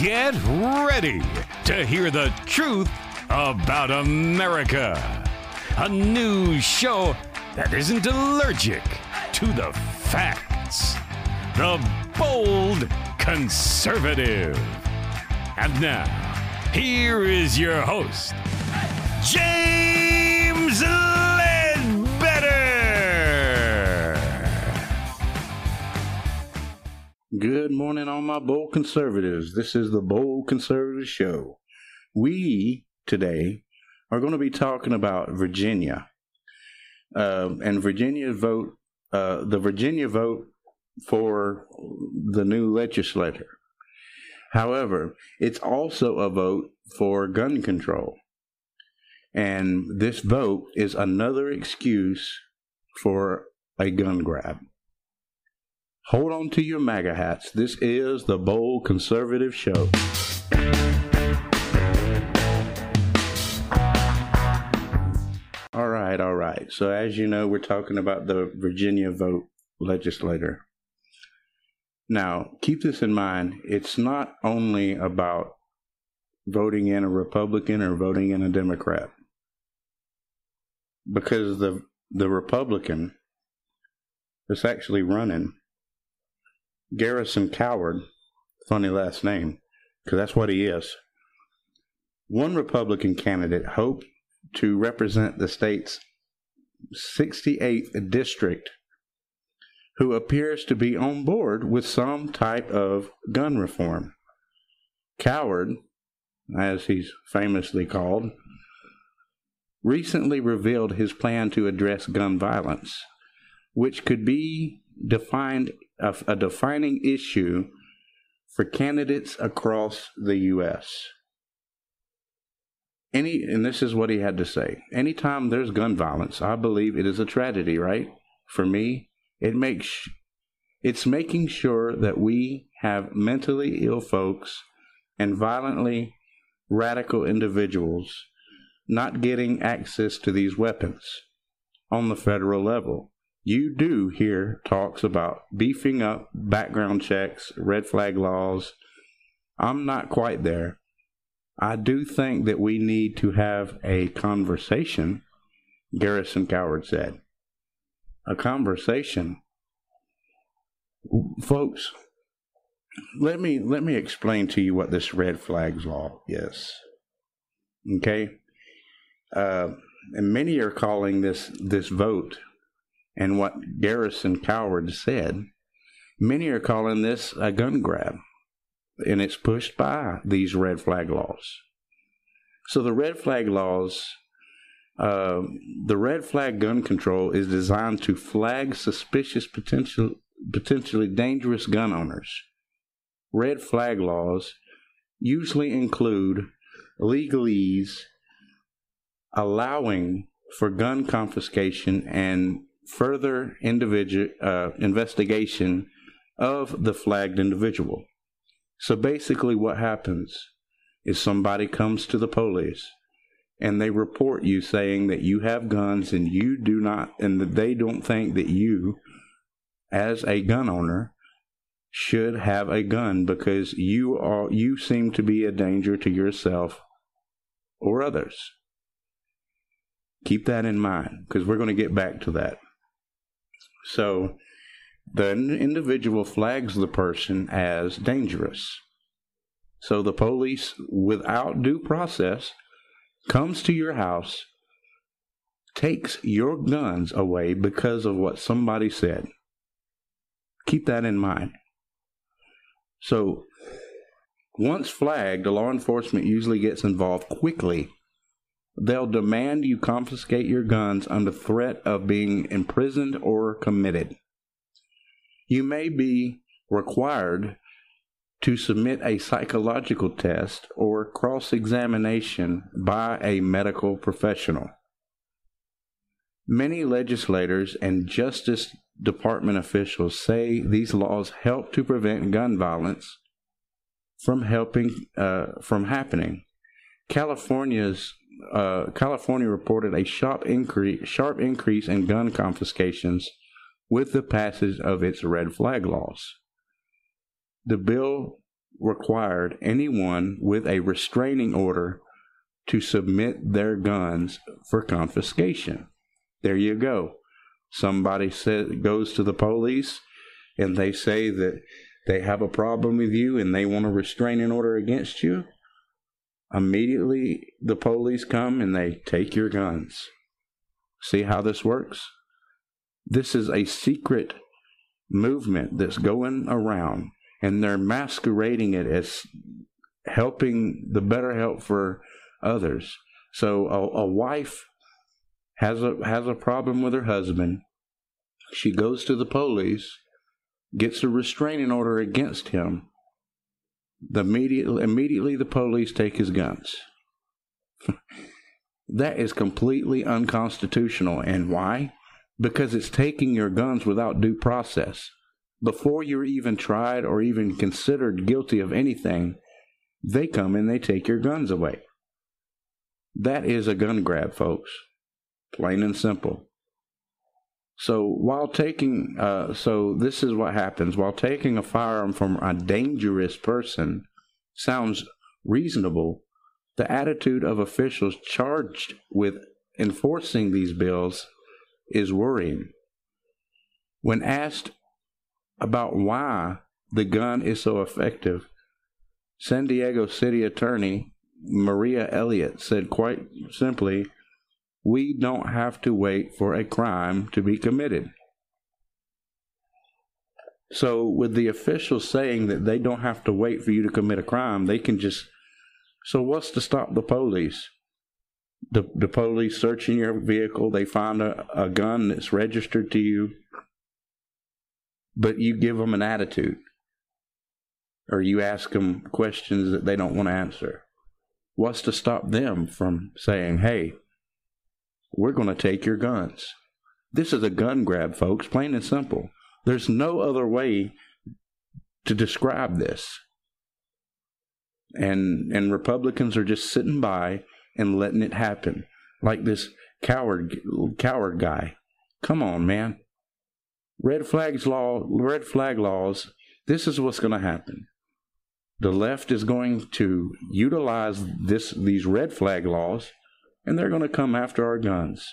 Get ready to hear the truth about America. A new show that isn't allergic to the facts. The Bold Conservative. And now, here is your host, James Good morning, all my bold conservatives. This is the Bold Conservative Show. We today are going to be talking about Virginia um, and Virginia vote, uh, the Virginia vote for the new legislature. However, it's also a vote for gun control. And this vote is another excuse for a gun grab. Hold on to your MAGA hats. This is the Bold Conservative Show. All right, all right. So, as you know, we're talking about the Virginia vote legislator. Now, keep this in mind. It's not only about voting in a Republican or voting in a Democrat. Because the the Republican that's actually running, Garrison Coward, funny last name, because that's what he is. One Republican candidate hoped to represent the state's 68th district who appears to be on board with some type of gun reform. Coward, as he's famously called, recently revealed his plan to address gun violence, which could be defined a, a defining issue for candidates across the U.S. Any, and this is what he had to say. Anytime there's gun violence, I believe it is a tragedy, right? For me, it makes it's making sure that we have mentally ill folks and violently radical individuals not getting access to these weapons on the federal level. You do hear talks about beefing up background checks, red flag laws. I'm not quite there. I do think that we need to have a conversation, Garrison Coward said. A conversation. Folks, let me let me explain to you what this red flags law is. Okay? Uh, and many are calling this this vote and what Garrison Coward said, many are calling this a gun grab and it's pushed by these red flag laws. So the red flag laws, uh, the red flag gun control is designed to flag suspicious potential, potentially dangerous gun owners. Red flag laws usually include legalese allowing for gun confiscation and further individual uh, investigation of the flagged individual. So basically, what happens is somebody comes to the police and they report you saying that you have guns and you do not, and that they don't think that you, as a gun owner, should have a gun because you are you seem to be a danger to yourself or others. Keep that in mind because we're going to get back to that. So, the individual flags the person as dangerous. So the police, without due process, comes to your house, takes your guns away because of what somebody said. Keep that in mind. So, once flagged, law enforcement usually gets involved quickly. They'll demand you confiscate your guns under threat of being imprisoned or committed you may be required to submit a psychological test or cross examination by a medical professional. Many legislators and Justice Department officials say these laws help to prevent gun violence from helping uh, from happening. California's uh, California reported a sharp increase sharp increase in gun confiscations with the passage of its red flag laws. The bill required anyone with a restraining order to submit their guns for confiscation. There you go. Somebody says, goes to the police and they say that they have a problem with you and they want a restraining order against you. Immediately, the police come and they take your guns. See how this works? This is a secret movement that's going around, and they're masquerading it as helping the better help for others. So a, a wife has a has a problem with her husband. She goes to the police, gets a restraining order against him. The immediately immediately the police take his guns. that is completely unconstitutional. And why? Because it's taking your guns without due process. Before you're even tried or even considered guilty of anything, they come and they take your guns away. That is a gun grab, folks. Plain and simple. So while taking, uh, so this is what happens. While taking a firearm from a dangerous person sounds reasonable, the attitude of officials charged with enforcing these bills is worrying. When asked about why the gun is so effective, San Diego City Attorney Maria Elliott said quite simply, We don't have to wait for a crime to be committed. So, with the officials saying that they don't have to wait for you to commit a crime, they can just. So, what's to stop the police? The, the police searching your vehicle, they find a, a gun that's registered to you, but you give them an attitude or you ask them questions that they don't want to answer. What's to stop them from saying, hey, we're going to take your guns? This is a gun grab, folks, plain and simple. There's no other way to describe this. And and Republicans are just sitting by and letting it happen. Like this coward coward guy. Come on, man. Red flags law red flag laws, this is what's going to happen the left is going to utilize this these red flag laws and they're going to come after our guns.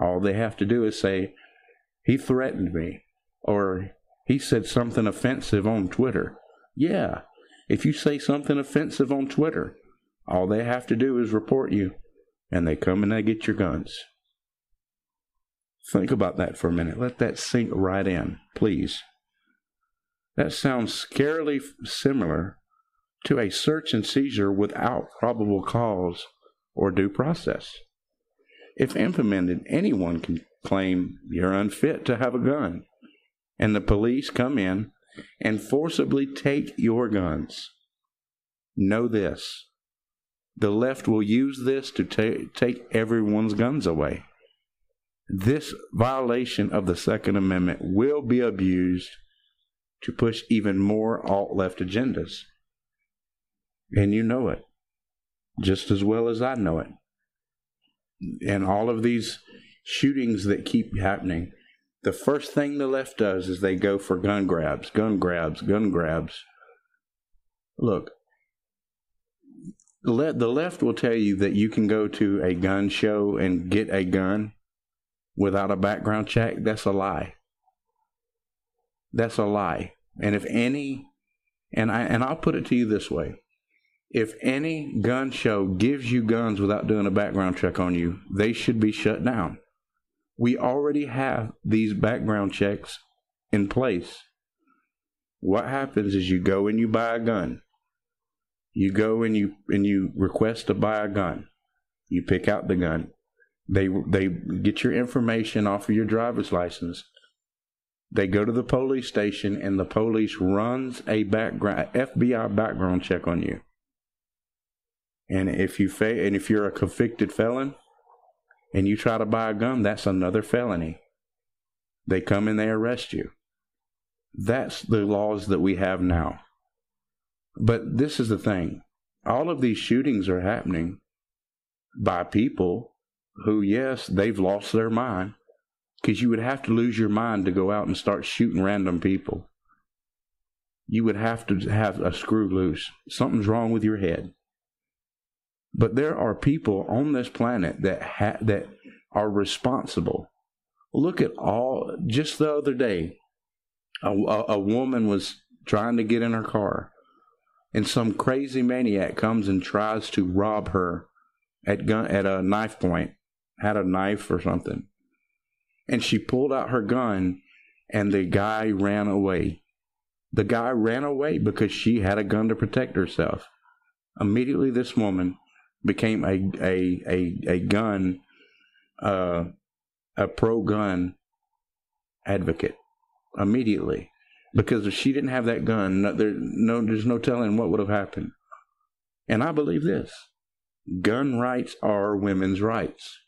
All they have to do is say, he threatened me, or he said something offensive on Twitter. Yeah, if you say something offensive on Twitter, all they have to do is report you, and they come and they get your guns. Think about that for a minute. Let that sink right in, please. That sounds scarily similar to a search and seizure without probable cause or due process. If implemented, anyone can claim you're unfit to have a gun, and the police come in and forcibly take your guns. Know this the left will use this to ta- take everyone's guns away. This violation of the Second Amendment will be abused to push even more alt left agendas. And you know it just as well as I know it. And all of these shootings that keep happening, the first thing the left does is they go for gun grabs, gun grabs, gun grabs. Look, let, the left will tell you that you can go to a gun show and get a gun without a background check. That's a lie. That's a lie. And if any, and I and I'll put it to you this way: if any gun show gives you guns without doing a background check on you, they should be shut down. We already have these background checks in place. What happens is you go and you buy a gun. You go and you and you request to buy a gun. You pick out the gun. They they get your information off of your driver's license. They go to the police station and the police runs a background FBI background check on you. And if you fa- and if you're a convicted felon and you try to buy a gun, that's another felony. They come and they arrest you. That's the laws that we have now. But this is the thing. All of these shootings are happening by people who, yes, they've lost their mind. Because you would have to lose your mind to go out and start shooting random people. you would have to have a screw loose. Something's wrong with your head. But there are people on this planet that ha- that are responsible. Look at all. Just the other day, a, a, a woman was trying to get in her car, and some crazy maniac comes and tries to rob her at gun at a knife point. Had a knife or something, and she pulled out her gun, and the guy ran away. The guy ran away because she had a gun to protect herself. Immediately, this woman became a a a, a gun, uh, a pro gun advocate immediately because if she didn't have that gun, no, there no there's no telling what would have happened. And I believe this: gun rights are women's rights.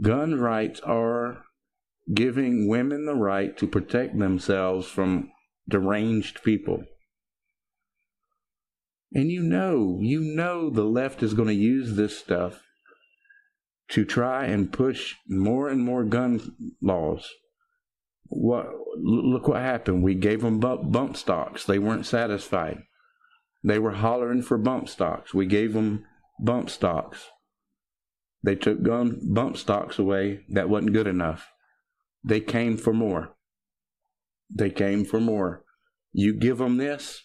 Gun rights are giving women the right to protect themselves from deranged people. And you know, you know the left is going to use this stuff to try and push more and more gun laws. What look what happened. We gave them bump, bump stocks. They weren't satisfied. They were hollering for bump stocks. We gave them bump stocks. They took gun bump stocks away. That wasn't good enough. They came for more. They came for more. You give them this,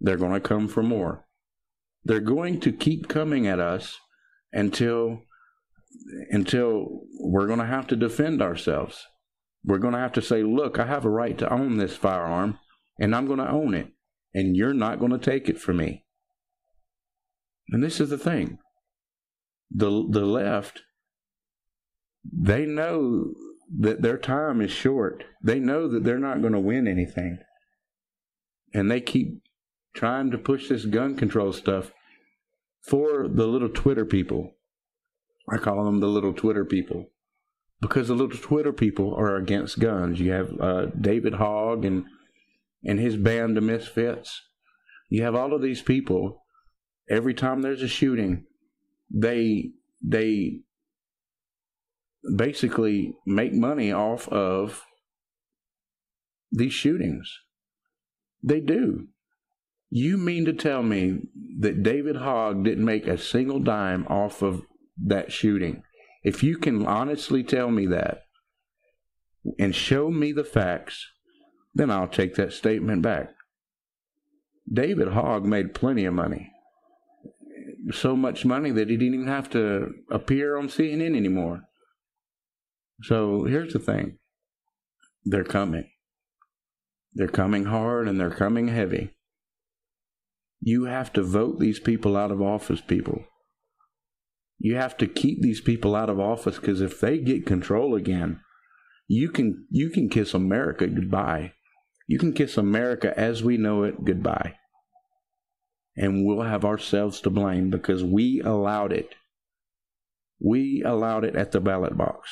they're going to come for more. They're going to keep coming at us until until we're going to have to defend ourselves. We're going to have to say, "Look, I have a right to own this firearm, and I'm going to own it, and you're not going to take it from me." And this is the thing. The the left they know that their time is short. They know that they're not going to win anything. And they keep trying to push this gun control stuff for the little Twitter people. I call them the little Twitter people because the little Twitter people are against guns. You have uh, David Hogg and and his band of misfits. You have all of these people. Every time there's a shooting, they they basically make money off of these shootings. They do. You mean to tell me that David Hogg didn't make a single dime off of that shooting? If you can honestly tell me that and show me the facts, then I'll take that statement back. David Hogg made plenty of money. So much money that he didn't even have to appear on CNN anymore. So here's the thing they're coming. They're coming hard and they're coming heavy. You have to vote these people out of office, people. You have to keep these people out of office because if they get control again, you can you can kiss America goodbye. You can kiss America as we know it goodbye. And we'll have ourselves to blame because we allowed it. We allowed it at the ballot box.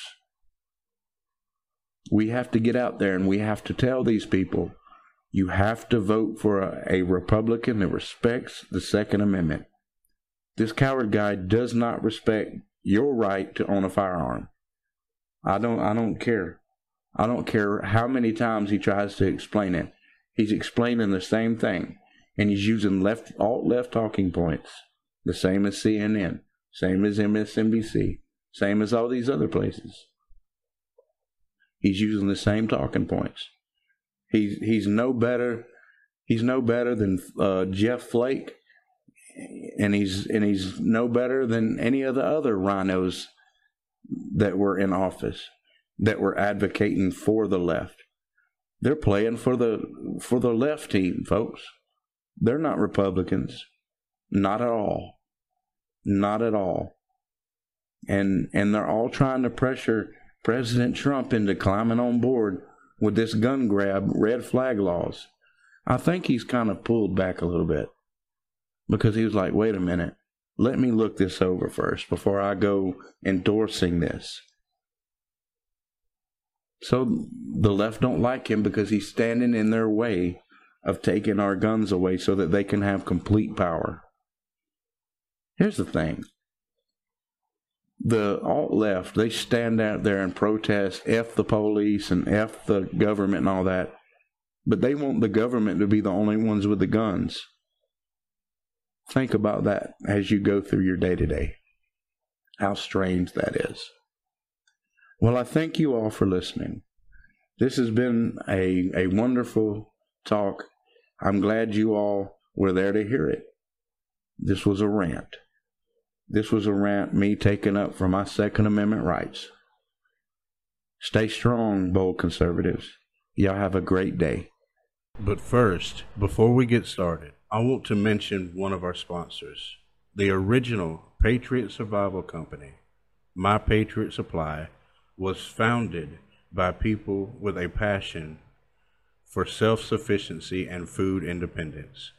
We have to get out there and we have to tell these people you have to vote for a, a Republican that respects the Second Amendment. This coward guy does not respect your right to own a firearm. I don't I don't care. I don't care how many times he tries to explain it. He's explaining the same thing and he's using left alt left talking points. The same as CNN, same as MSNBC, same as all these other places. He's using the same talking points. He's he's no better. He's no better than uh, Jeff Flake, and he's and he's no better than any of the other RINOs that were in office that were advocating for the left. They're playing for the for the left team, folks. They're not Republicans, not at all, not at all. And and they're all trying to pressure President Trump into climbing on board with this gun grab, red flag laws. I think he's kind of pulled back a little bit because he was like, wait a minute, let me look this over first before I go endorsing this. So the left don't like him because he's standing in their way of taking our guns away so that they can have complete power. Here's the thing the alt left, they stand out there and protest F the police and F the government and all that. but they want the government to be the only ones with the guns. Think about that as you go through your day to day. How strange that is. Well, I thank you all for listening. This has been a, a wonderful talk. I'm glad you all were there to hear it. This was a rant. This was a rant, me taking up for my Second Amendment rights. Stay strong, bold conservatives. Y'all have a great day. But first, before we get started, I want to mention one of our sponsors, the original Patriot Survival Company. My Patriot Supply was founded by people with a passion for self sufficiency and food independence.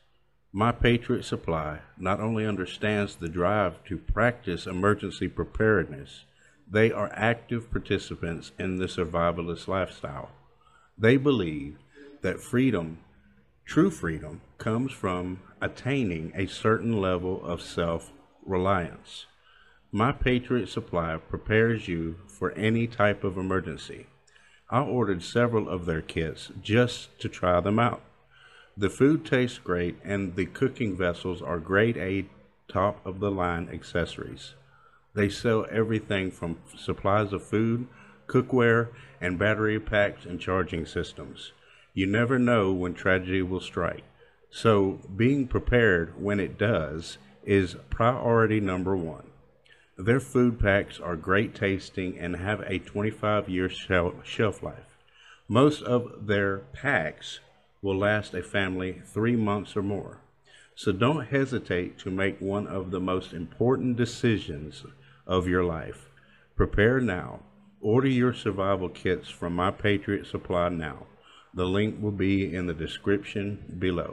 My Patriot Supply not only understands the drive to practice emergency preparedness, they are active participants in the survivalist lifestyle. They believe that freedom, true freedom, comes from attaining a certain level of self reliance. My Patriot Supply prepares you for any type of emergency. I ordered several of their kits just to try them out. The food tastes great, and the cooking vessels are grade A, top of the line accessories. They sell everything from supplies of food, cookware, and battery packs and charging systems. You never know when tragedy will strike. So, being prepared when it does is priority number one. Their food packs are great tasting and have a 25 year shelf life. Most of their packs will last a family three months or more. So don't hesitate to make one of the most important decisions of your life. Prepare now. Order your survival kits from My Patriot Supply now. The link will be in the description below.